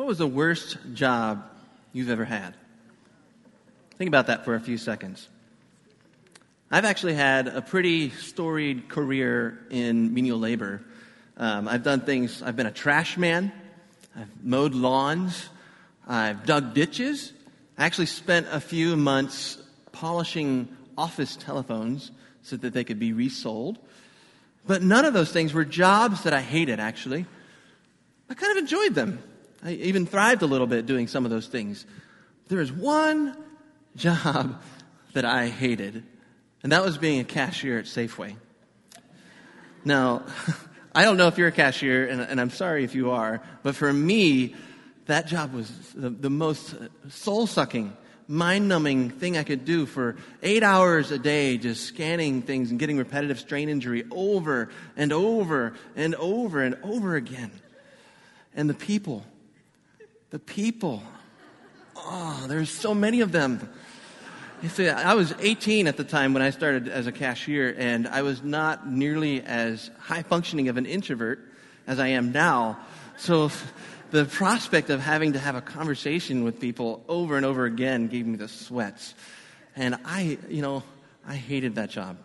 What was the worst job you've ever had? Think about that for a few seconds. I've actually had a pretty storied career in menial labor. Um, I've done things, I've been a trash man, I've mowed lawns, I've dug ditches. I actually spent a few months polishing office telephones so that they could be resold. But none of those things were jobs that I hated, actually. I kind of enjoyed them. I even thrived a little bit doing some of those things. There is one job that I hated, and that was being a cashier at Safeway. Now, I don't know if you're a cashier, and, and I'm sorry if you are, but for me, that job was the, the most soul sucking, mind numbing thing I could do for eight hours a day, just scanning things and getting repetitive strain injury over and over and over and over again. And the people, the people, oh, there's so many of them. You see, I was 18 at the time when I started as a cashier, and I was not nearly as high functioning of an introvert as I am now. So the prospect of having to have a conversation with people over and over again gave me the sweats. And I, you know, I hated that job.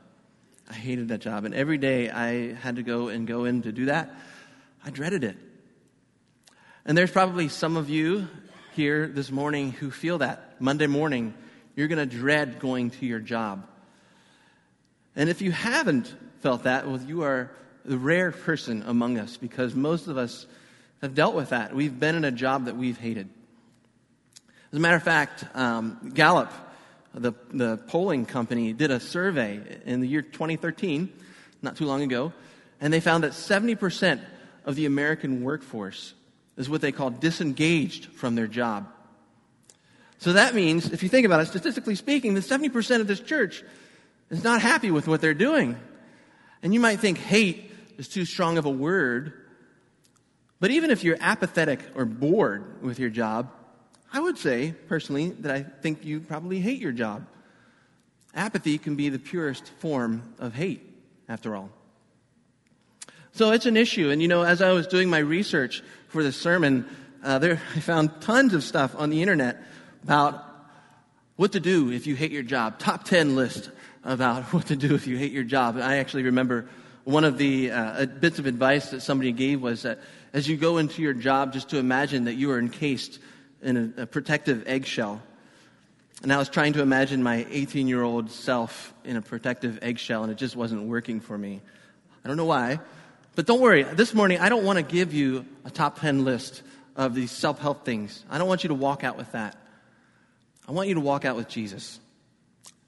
I hated that job. And every day I had to go and go in to do that, I dreaded it. And there's probably some of you here this morning who feel that Monday morning, you're going to dread going to your job. And if you haven't felt that, well, you are the rare person among us because most of us have dealt with that. We've been in a job that we've hated. As a matter of fact, um, Gallup, the, the polling company, did a survey in the year 2013, not too long ago, and they found that 70% of the American workforce is what they call disengaged from their job. So that means, if you think about it, statistically speaking, that 70% of this church is not happy with what they're doing. And you might think hate is too strong of a word, but even if you're apathetic or bored with your job, I would say, personally, that I think you probably hate your job. Apathy can be the purest form of hate, after all. So it's an issue. And you know, as I was doing my research for this sermon, uh, there, I found tons of stuff on the internet about what to do if you hate your job. Top 10 list about what to do if you hate your job. I actually remember one of the uh, bits of advice that somebody gave was that as you go into your job, just to imagine that you are encased in a, a protective eggshell. And I was trying to imagine my 18 year old self in a protective eggshell, and it just wasn't working for me. I don't know why. But don't worry, this morning I don't want to give you a top 10 list of these self help things. I don't want you to walk out with that. I want you to walk out with Jesus.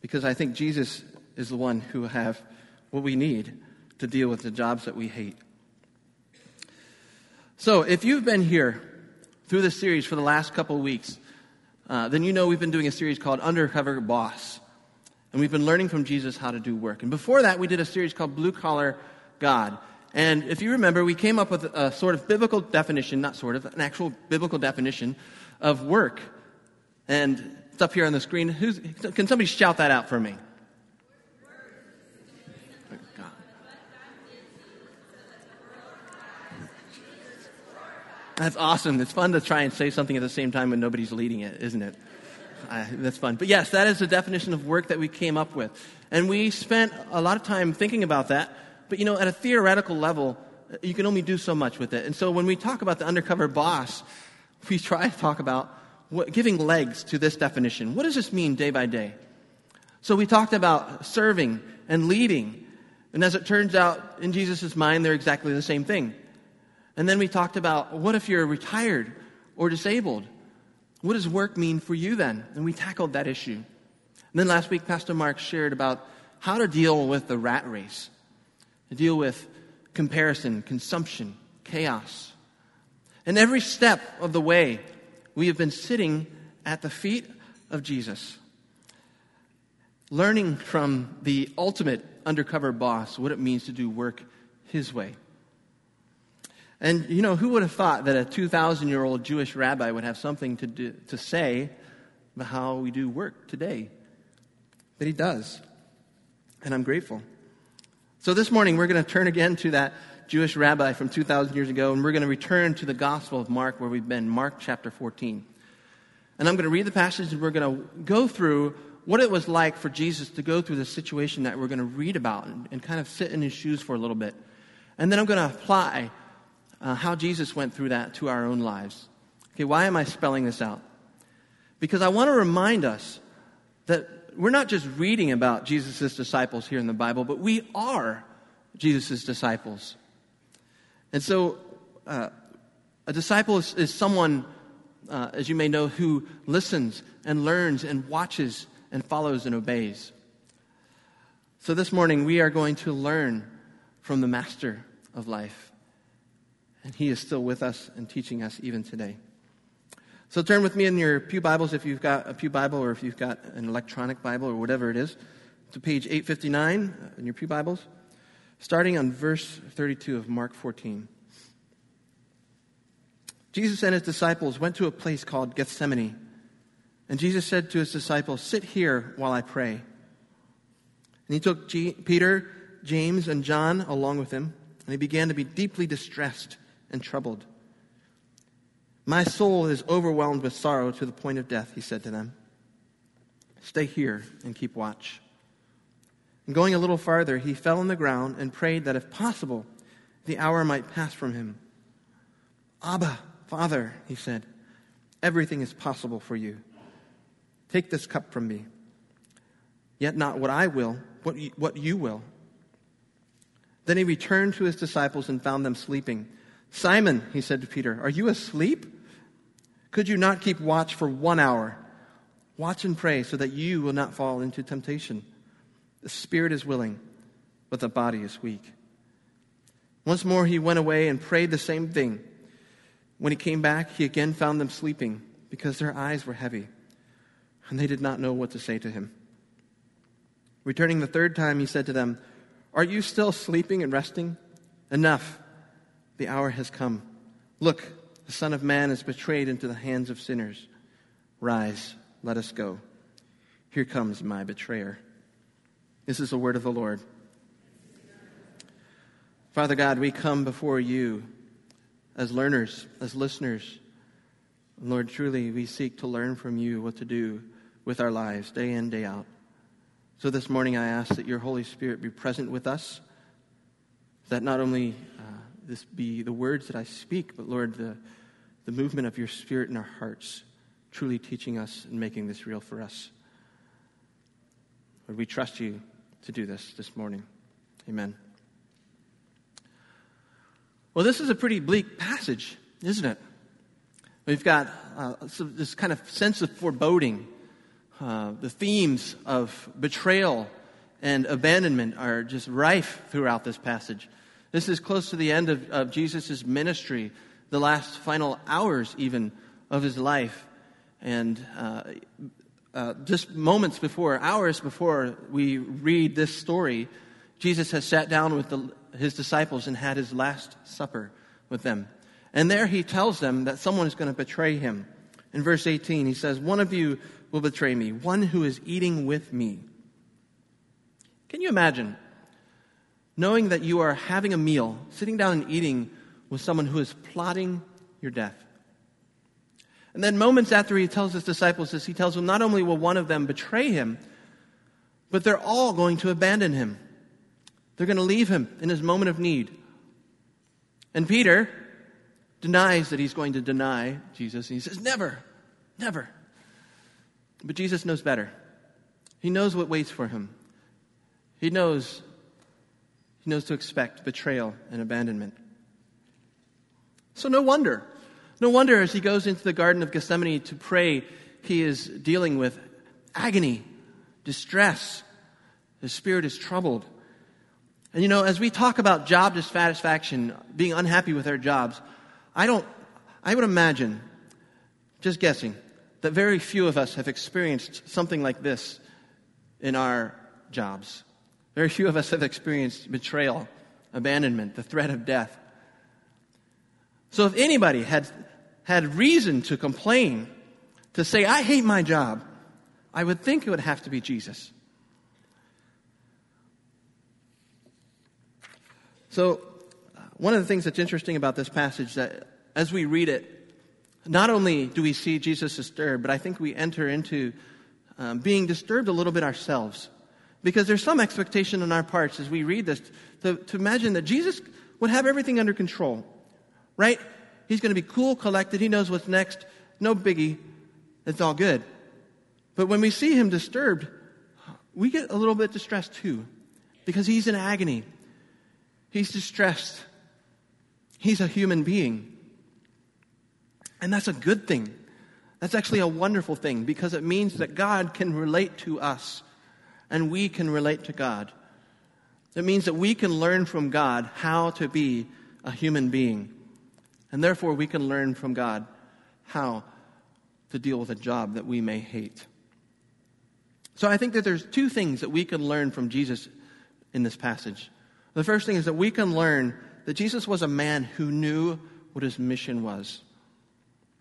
Because I think Jesus is the one who have what we need to deal with the jobs that we hate. So, if you've been here through this series for the last couple of weeks, uh, then you know we've been doing a series called Undercover Boss. And we've been learning from Jesus how to do work. And before that, we did a series called Blue Collar God. And if you remember, we came up with a sort of biblical definition, not sort of, an actual biblical definition of work. And it's up here on the screen. Who's, can somebody shout that out for me? That's awesome. It's fun to try and say something at the same time when nobody's leading it, isn't it? That's fun. But yes, that is the definition of work that we came up with. And we spent a lot of time thinking about that. But you know, at a theoretical level, you can only do so much with it. And so when we talk about the undercover boss, we try to talk about what, giving legs to this definition. What does this mean day by day? So we talked about serving and leading. And as it turns out, in Jesus' mind, they're exactly the same thing. And then we talked about what if you're retired or disabled? What does work mean for you then? And we tackled that issue. And then last week, Pastor Mark shared about how to deal with the rat race, to deal with comparison, consumption, chaos. And every step of the way, we have been sitting at the feet of Jesus, learning from the ultimate undercover boss what it means to do work his way. And, you know, who would have thought that a 2,000 year old Jewish rabbi would have something to, do, to say about how we do work today? But he does. And I'm grateful. So this morning, we're going to turn again to that Jewish rabbi from 2,000 years ago, and we're going to return to the Gospel of Mark where we've been, Mark chapter 14. And I'm going to read the passage and we're going to go through what it was like for Jesus to go through the situation that we're going to read about and, and kind of sit in his shoes for a little bit. And then I'm going to apply uh, how Jesus went through that to our own lives. Okay, why am I spelling this out? Because I want to remind us that we're not just reading about Jesus' disciples here in the Bible, but we are Jesus' disciples. And so, uh, a disciple is, is someone, uh, as you may know, who listens and learns and watches and follows and obeys. So, this morning we are going to learn from the Master of life. And he is still with us and teaching us even today. So turn with me in your Pew Bibles if you've got a Pew Bible or if you've got an electronic Bible or whatever it is to page 859 in your Pew Bibles, starting on verse 32 of Mark 14. Jesus and his disciples went to a place called Gethsemane, and Jesus said to his disciples, Sit here while I pray. And he took G- Peter, James, and John along with him, and he began to be deeply distressed and troubled. My soul is overwhelmed with sorrow to the point of death, he said to them. Stay here and keep watch. And going a little farther, he fell on the ground and prayed that if possible, the hour might pass from him. Abba, Father, he said, everything is possible for you. Take this cup from me. Yet not what I will, but what you will. Then he returned to his disciples and found them sleeping. Simon, he said to Peter, are you asleep? Could you not keep watch for one hour? Watch and pray so that you will not fall into temptation. The spirit is willing, but the body is weak. Once more he went away and prayed the same thing. When he came back, he again found them sleeping because their eyes were heavy, and they did not know what to say to him. Returning the third time, he said to them, Are you still sleeping and resting? Enough. The hour has come. Look, the Son of Man is betrayed into the hands of sinners. Rise, let us go. Here comes my betrayer. This is the word of the Lord. Father God, we come before you as learners, as listeners. Lord, truly, we seek to learn from you what to do with our lives day in, day out. So this morning, I ask that your Holy Spirit be present with us, that not only uh, this be the words that I speak, but Lord, the, the movement of your Spirit in our hearts, truly teaching us and making this real for us. Lord, we trust you to do this this morning. Amen. Well, this is a pretty bleak passage, isn't it? We've got uh, this kind of sense of foreboding. Uh, the themes of betrayal and abandonment are just rife throughout this passage. This is close to the end of, of Jesus' ministry, the last final hours, even, of his life. And uh, uh, just moments before, hours before we read this story, Jesus has sat down with the, his disciples and had his last supper with them. And there he tells them that someone is going to betray him. In verse 18, he says, One of you will betray me, one who is eating with me. Can you imagine knowing that you are having a meal, sitting down and eating with someone who is plotting your death. And then, moments after he tells his disciples this, he tells them not only will one of them betray him, but they're all going to abandon him. They're going to leave him in his moment of need. And Peter denies that he's going to deny Jesus. And he says, Never, never. But Jesus knows better. He knows what waits for him. He knows he knows to expect betrayal and abandonment. So, no wonder. No wonder as he goes into the Garden of Gethsemane to pray, he is dealing with agony, distress. His spirit is troubled. And you know, as we talk about job dissatisfaction, being unhappy with our jobs, I don't, I would imagine, just guessing, that very few of us have experienced something like this in our jobs. Very few of us have experienced betrayal, abandonment, the threat of death. So if anybody had had reason to complain, to say, I hate my job, I would think it would have to be Jesus. So, one of the things that's interesting about this passage that as we read it, not only do we see Jesus disturbed, but I think we enter into um, being disturbed a little bit ourselves. Because there's some expectation on our parts as we read this to, to imagine that Jesus would have everything under control, right? He's going to be cool, collected. He knows what's next. No biggie. It's all good. But when we see him disturbed, we get a little bit distressed too because he's in agony. He's distressed. He's a human being. And that's a good thing. That's actually a wonderful thing because it means that God can relate to us and we can relate to God. It means that we can learn from God how to be a human being. And therefore, we can learn from God how to deal with a job that we may hate. So I think that there's two things that we can learn from Jesus in this passage. The first thing is that we can learn that Jesus was a man who knew what his mission was.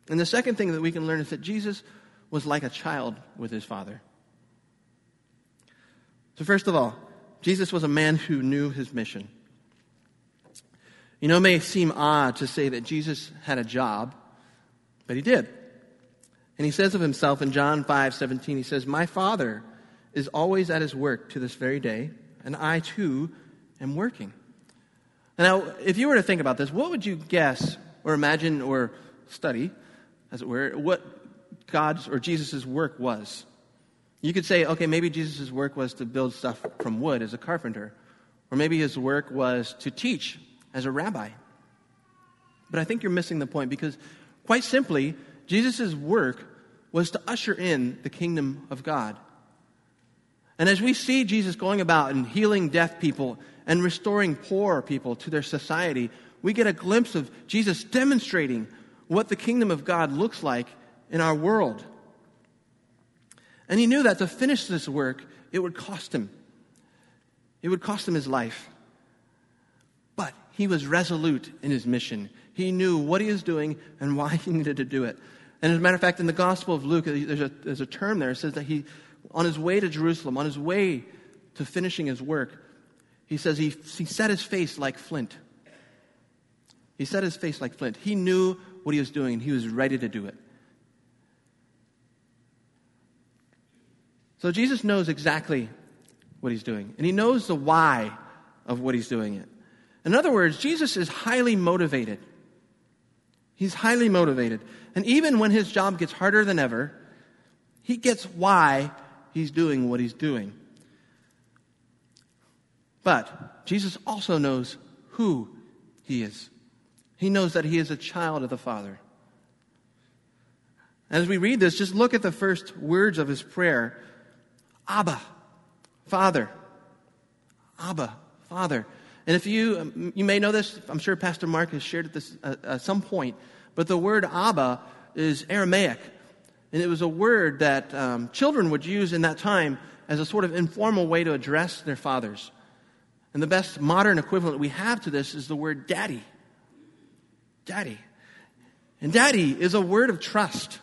And the second thing that we can learn is that Jesus was like a child with his father. So, first of all, Jesus was a man who knew his mission. You know, it may seem odd to say that Jesus had a job, but he did. And he says of himself in John 5 17, he says, My Father is always at his work to this very day, and I too am working. Now, if you were to think about this, what would you guess or imagine or study, as it were, what God's or Jesus' work was? You could say, okay, maybe Jesus' work was to build stuff from wood as a carpenter, or maybe his work was to teach as a rabbi. But I think you're missing the point because, quite simply, Jesus' work was to usher in the kingdom of God. And as we see Jesus going about and healing deaf people and restoring poor people to their society, we get a glimpse of Jesus demonstrating what the kingdom of God looks like in our world. And he knew that to finish this work, it would cost him. It would cost him his life. But he was resolute in his mission. He knew what he was doing and why he needed to do it. And as a matter of fact, in the Gospel of Luke, there's a, there's a term there. It says that he, on his way to Jerusalem, on his way to finishing his work, he says he, he set his face like flint. He set his face like flint. He knew what he was doing and he was ready to do it. So Jesus knows exactly what he's doing, and he knows the why of what he's doing it. In other words, Jesus is highly motivated. He's highly motivated. And even when his job gets harder than ever, he gets why he's doing what he's doing. But Jesus also knows who he is. He knows that he is a child of the Father. As we read this, just look at the first words of his prayer Abba, Father. Abba, Father. And if you, um, you may know this, I'm sure Pastor Mark has shared this uh, at some point, but the word Abba is Aramaic. And it was a word that um, children would use in that time as a sort of informal way to address their fathers. And the best modern equivalent we have to this is the word daddy. Daddy. And daddy is a word of trust.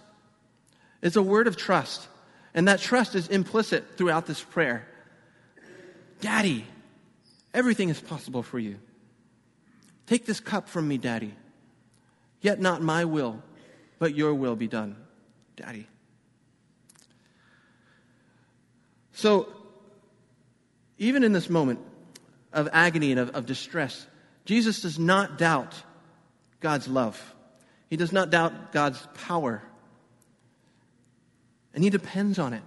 It's a word of trust. And that trust is implicit throughout this prayer. Daddy, everything is possible for you. Take this cup from me, Daddy. Yet not my will, but your will be done, Daddy. So, even in this moment, of agony and of, of distress, Jesus does not doubt God's love. He does not doubt God's power. And he depends on it.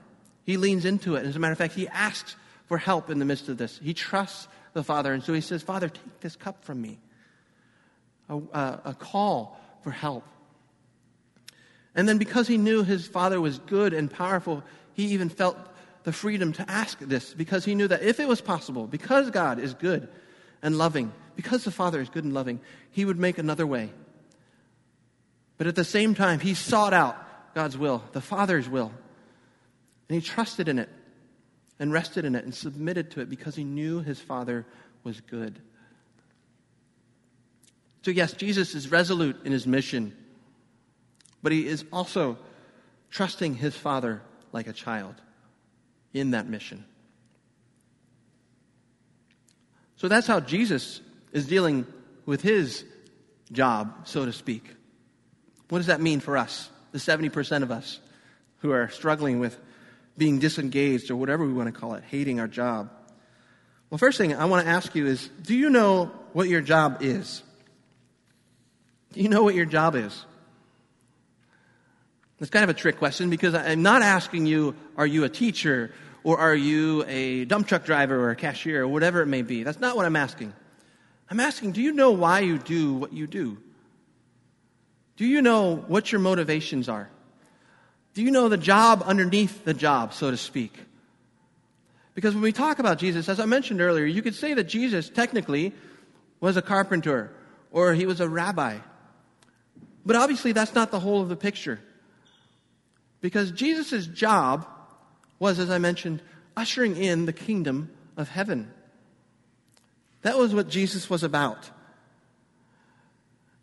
He leans into it. And as a matter of fact, he asks for help in the midst of this. He trusts the Father. And so he says, Father, take this cup from me. A, a, a call for help. And then because he knew his Father was good and powerful, he even felt the freedom to ask this because he knew that if it was possible, because God is good and loving, because the Father is good and loving, he would make another way. But at the same time, he sought out God's will, the Father's will. And he trusted in it and rested in it and submitted to it because he knew his Father was good. So, yes, Jesus is resolute in his mission, but he is also trusting his Father like a child in that mission. So that's how Jesus is dealing with his job, so to speak. What does that mean for us, the 70% of us who are struggling with being disengaged or whatever we want to call it, hating our job? Well, first thing I want to ask you is do you know what your job is? Do you know what your job is? It's kind of a trick question because I'm not asking you, are you a teacher or are you a dump truck driver or a cashier or whatever it may be? That's not what I'm asking. I'm asking, do you know why you do what you do? Do you know what your motivations are? Do you know the job underneath the job, so to speak? Because when we talk about Jesus, as I mentioned earlier, you could say that Jesus technically was a carpenter or he was a rabbi. But obviously, that's not the whole of the picture. Because Jesus' job was, as I mentioned, ushering in the kingdom of heaven. That was what Jesus was about.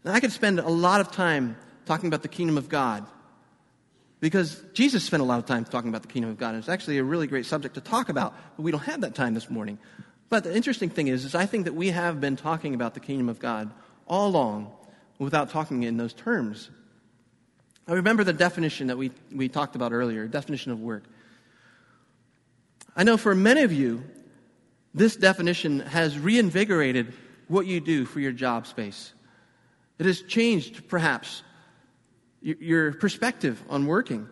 And I could spend a lot of time talking about the kingdom of God because Jesus spent a lot of time talking about the kingdom of God. And It's actually a really great subject to talk about, but we don't have that time this morning. But the interesting thing is, is I think that we have been talking about the kingdom of God all along without talking in those terms. I remember the definition that we, we talked about earlier, definition of work. I know for many of you, this definition has reinvigorated what you do for your job space. It has changed, perhaps, your perspective on working.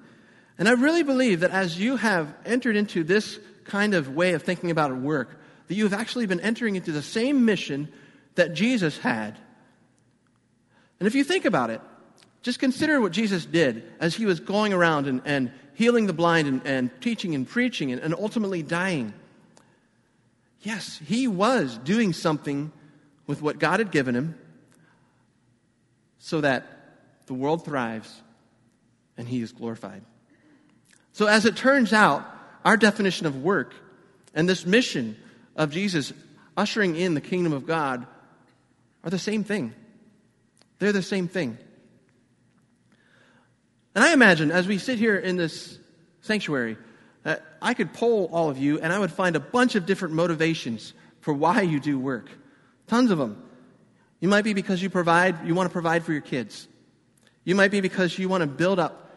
And I really believe that as you have entered into this kind of way of thinking about work, that you have actually been entering into the same mission that Jesus had. And if you think about it, just consider what Jesus did as he was going around and, and healing the blind and, and teaching and preaching and, and ultimately dying. Yes, he was doing something with what God had given him so that the world thrives and he is glorified. So, as it turns out, our definition of work and this mission of Jesus ushering in the kingdom of God are the same thing. They're the same thing. And I imagine as we sit here in this sanctuary, that I could poll all of you and I would find a bunch of different motivations for why you do work. Tons of them. You might be because you provide, you want to provide for your kids. You might be because you want to build up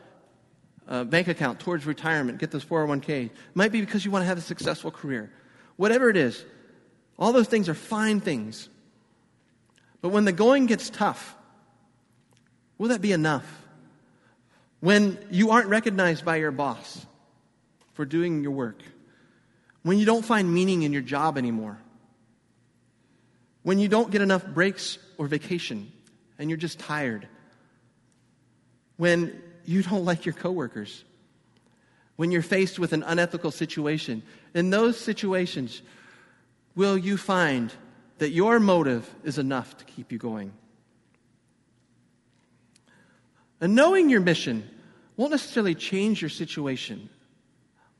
a bank account towards retirement, get this 401k. It might be because you want to have a successful career. Whatever it is, all those things are fine things. But when the going gets tough, will that be enough? when you aren't recognized by your boss for doing your work, when you don't find meaning in your job anymore, when you don't get enough breaks or vacation and you're just tired, when you don't like your coworkers, when you're faced with an unethical situation, in those situations, will you find that your motive is enough to keep you going? And knowing your mission won't necessarily change your situation,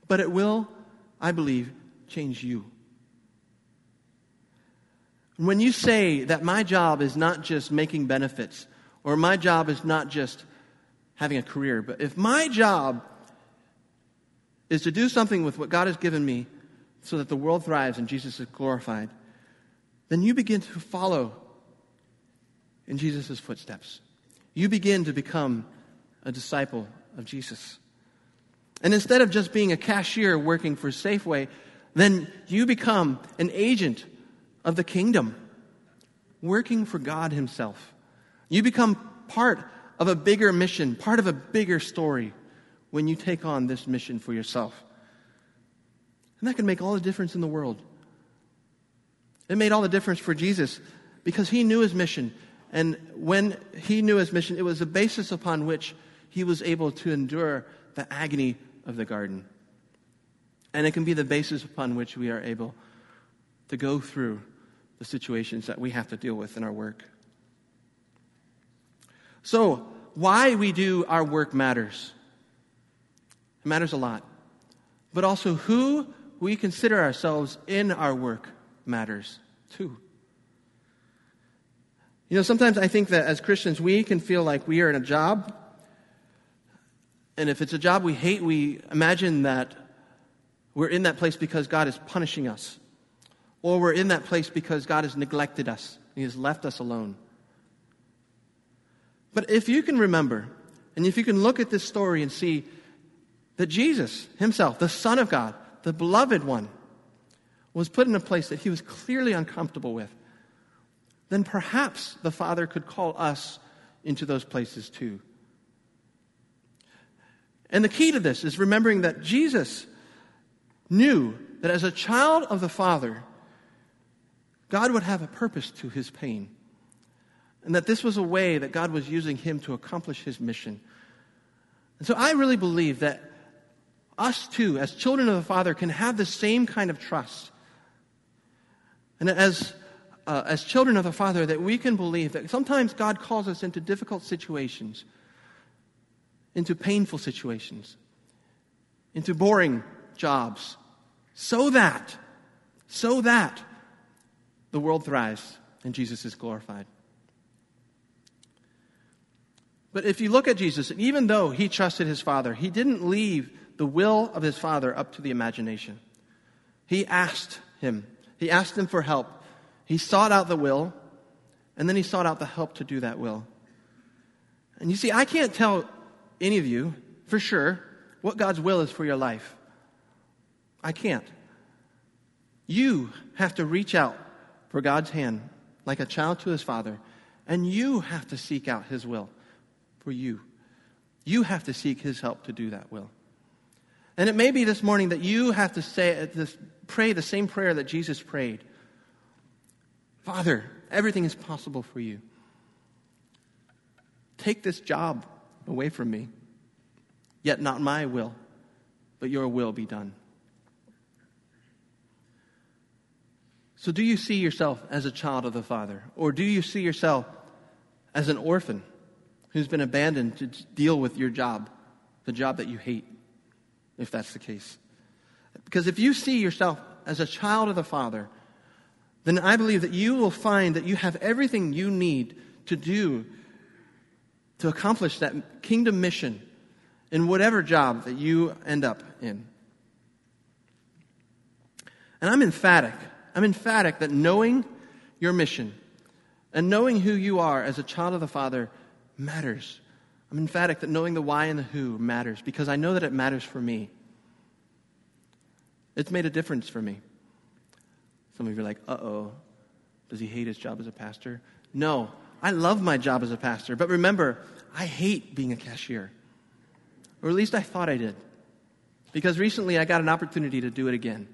but it will, I believe, change you. When you say that my job is not just making benefits, or my job is not just having a career, but if my job is to do something with what God has given me so that the world thrives and Jesus is glorified, then you begin to follow in Jesus' footsteps. You begin to become a disciple of Jesus. And instead of just being a cashier working for Safeway, then you become an agent of the kingdom, working for God Himself. You become part of a bigger mission, part of a bigger story when you take on this mission for yourself. And that can make all the difference in the world. It made all the difference for Jesus because he knew his mission. And when he knew his mission, it was the basis upon which he was able to endure the agony of the garden. And it can be the basis upon which we are able to go through the situations that we have to deal with in our work. So, why we do our work matters. It matters a lot. But also, who we consider ourselves in our work matters too. You know, sometimes I think that as Christians, we can feel like we are in a job and if it's a job we hate, we imagine that we're in that place because God is punishing us. Or we're in that place because God has neglected us He has left us alone. But if you can remember, and if you can look at this story and see that Jesus himself, the Son of God, the beloved one, was put in a place that he was clearly uncomfortable with, then perhaps the Father could call us into those places too. And the key to this is remembering that Jesus knew that as a child of the Father, God would have a purpose to his pain. And that this was a way that God was using him to accomplish his mission. And so I really believe that us too, as children of the Father, can have the same kind of trust. And as, uh, as children of the Father, that we can believe that sometimes God calls us into difficult situations, into painful situations, into boring jobs, so that, so that the world thrives and Jesus is glorified. But if you look at Jesus, and even though he trusted his Father, he didn't leave the will of his Father up to the imagination. He asked him, he asked him for help. He sought out the will, and then he sought out the help to do that will. And you see, I can't tell any of you for sure what God's will is for your life. I can't. You have to reach out for God's hand like a child to his father, and you have to seek out his will for you. You have to seek his help to do that will. And it may be this morning that you have to say this, pray the same prayer that Jesus prayed. Father, everything is possible for you. Take this job away from me. Yet not my will, but your will be done. So, do you see yourself as a child of the Father? Or do you see yourself as an orphan who's been abandoned to deal with your job, the job that you hate? if that's the case. Because if you see yourself as a child of the Father, then I believe that you will find that you have everything you need to do to accomplish that kingdom mission in whatever job that you end up in. And I'm emphatic. I'm emphatic that knowing your mission and knowing who you are as a child of the Father matters. I'm emphatic that knowing the why and the who matters because I know that it matters for me. It's made a difference for me. Some of you are like, uh oh, does he hate his job as a pastor? No, I love my job as a pastor, but remember, I hate being a cashier. Or at least I thought I did. Because recently I got an opportunity to do it again.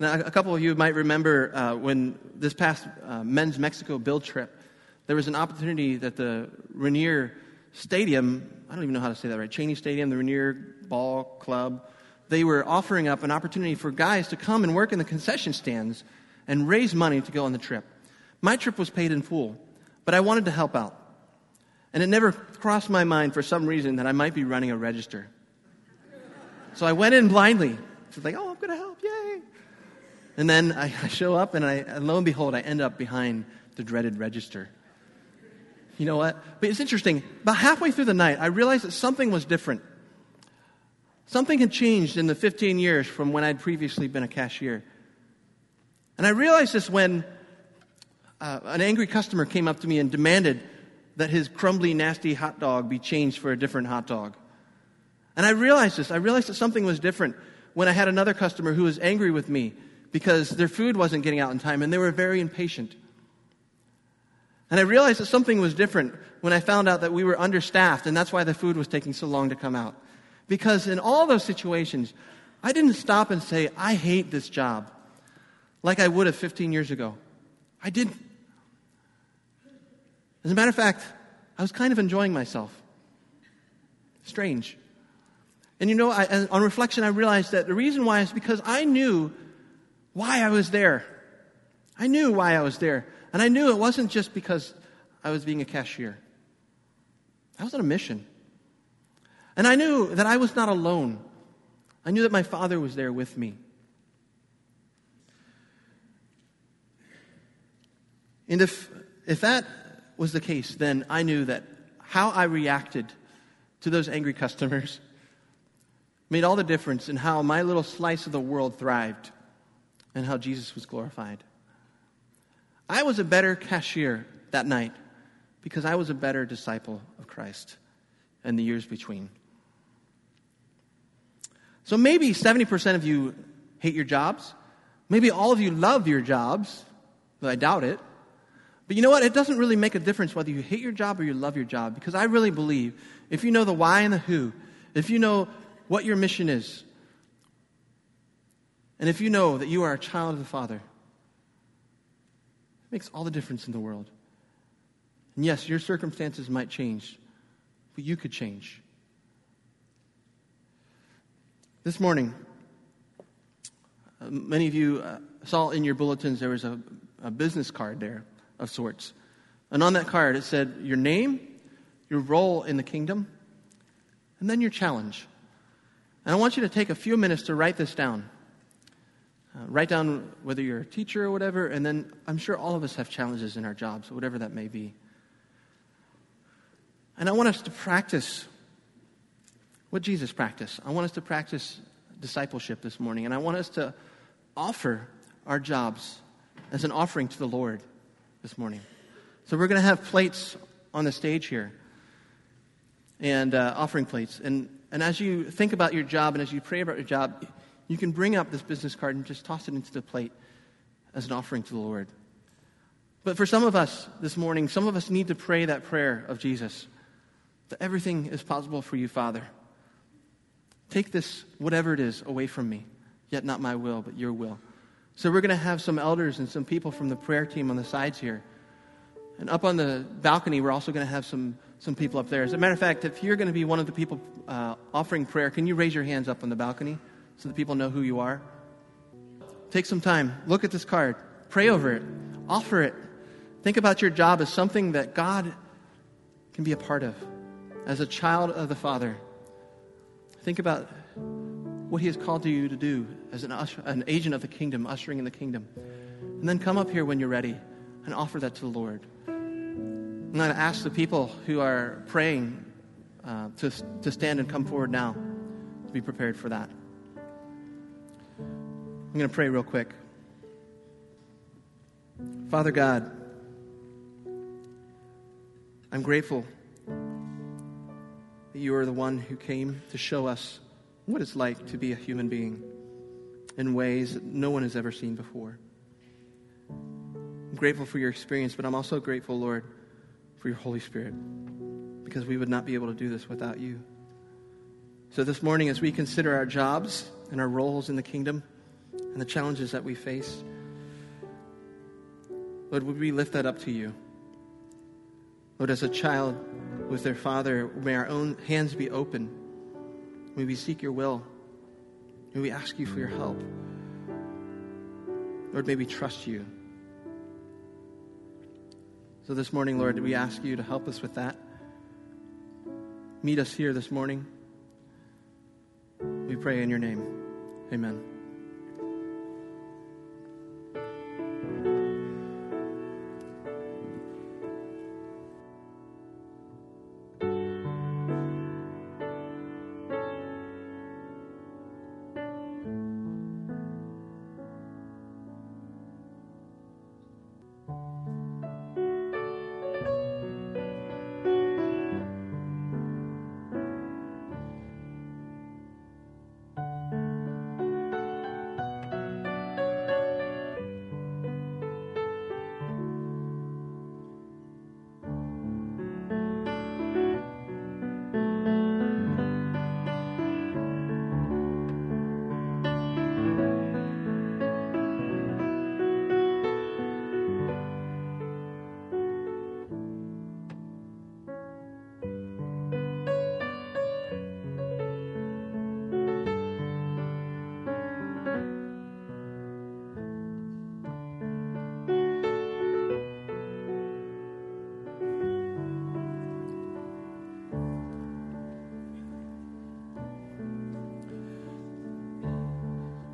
Now, a couple of you might remember uh, when this past uh, men's Mexico build trip, there was an opportunity that the Rainier Stadium, I don't even know how to say that right, Cheney Stadium, the Rainier Ball Club, they were offering up an opportunity for guys to come and work in the concession stands and raise money to go on the trip. My trip was paid in full, but I wanted to help out. And it never crossed my mind for some reason that I might be running a register. So I went in blindly. It's like, oh, I'm going to help, yay. And then I, show up, and, I, and lo and behold, I end up behind the dreaded register. You know what? But it's interesting. About halfway through the night, I realized that something was different. Something had changed in the 15 years from when I'd previously been a cashier. And I realized this when uh, an angry customer came up to me and demanded that his crumbly, nasty hot dog be changed for a different hot dog. And I realized this. I realized that something was different when I had another customer who was angry with me because their food wasn't getting out in time and they were very impatient. And I realized that something was different when I found out that we were understaffed, and that's why the food was taking so long to come out. Because in all those situations, I didn't stop and say, I hate this job, like I would have 15 years ago. I didn't. As a matter of fact, I was kind of enjoying myself. Strange. And you know, I, on reflection, I realized that the reason why is because I knew why I was there. I knew why I was there. And I knew it wasn't just because I was being a cashier. I was on a mission. And I knew that I was not alone. I knew that my father was there with me. And if, if that was the case, then I knew that how I reacted to those angry customers made all the difference in how my little slice of the world thrived and how Jesus was glorified. I was a better cashier that night because I was a better disciple of Christ in the years between. So maybe 70% of you hate your jobs. Maybe all of you love your jobs, but I doubt it. But you know what? It doesn't really make a difference whether you hate your job or you love your job because I really believe if you know the why and the who, if you know what your mission is, and if you know that you are a child of the Father, it makes all the difference in the world. And yes, your circumstances might change, but you could change. This morning, uh, many of you uh, saw in your bulletins there was a, a business card there of sorts. And on that card, it said your name, your role in the kingdom, and then your challenge. And I want you to take a few minutes to write this down. Uh, write down whether you're a teacher or whatever, and then I'm sure all of us have challenges in our jobs, whatever that may be. And I want us to practice what Jesus practiced. I want us to practice discipleship this morning, and I want us to offer our jobs as an offering to the Lord this morning. So we're going to have plates on the stage here, and uh, offering plates. And, and as you think about your job and as you pray about your job, you can bring up this business card and just toss it into the plate as an offering to the Lord. But for some of us this morning, some of us need to pray that prayer of Jesus that everything is possible for you, Father. Take this, whatever it is, away from me. Yet not my will, but your will. So we're going to have some elders and some people from the prayer team on the sides here. And up on the balcony, we're also going to have some, some people up there. As a matter of fact, if you're going to be one of the people uh, offering prayer, can you raise your hands up on the balcony so that people know who you are? Take some time. Look at this card. Pray over it. Offer it. Think about your job as something that God can be a part of. As a child of the Father, think about what He has called you to do as an, usher, an agent of the kingdom, ushering in the kingdom. And then come up here when you're ready and offer that to the Lord. Going to ask the people who are praying uh, to, to stand and come forward now to be prepared for that. I'm going to pray real quick. Father God, I'm grateful that you are the one who came to show us what it's like to be a human being in ways that no one has ever seen before. I'm grateful for your experience, but I'm also grateful, Lord, for your Holy Spirit, because we would not be able to do this without you. So this morning, as we consider our jobs and our roles in the kingdom and the challenges that we face, Lord, would we lift that up to you? Lord, as a child with their father, may our own hands be open. May we seek your will. May we ask you for your help. Lord, may we trust you. So this morning, Lord, we ask you to help us with that. Meet us here this morning. We pray in your name. Amen.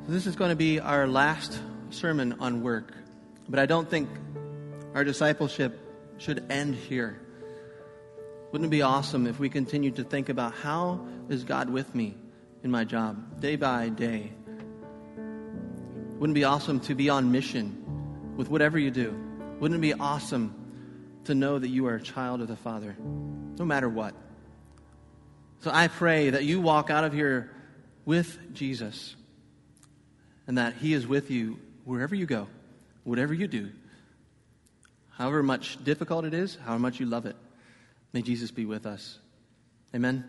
This is going to be our last sermon on work, but I don't think our discipleship should end here. Wouldn't it be awesome if we continued to think about how is God with me in my job day by day? Wouldn't it be awesome to be on mission with whatever you do? Wouldn't it be awesome to know that you are a child of the Father, no matter what? So I pray that you walk out of here with Jesus and that He is with you wherever you go, whatever you do, however much difficult it is, however much you love it. May Jesus be with us. Amen.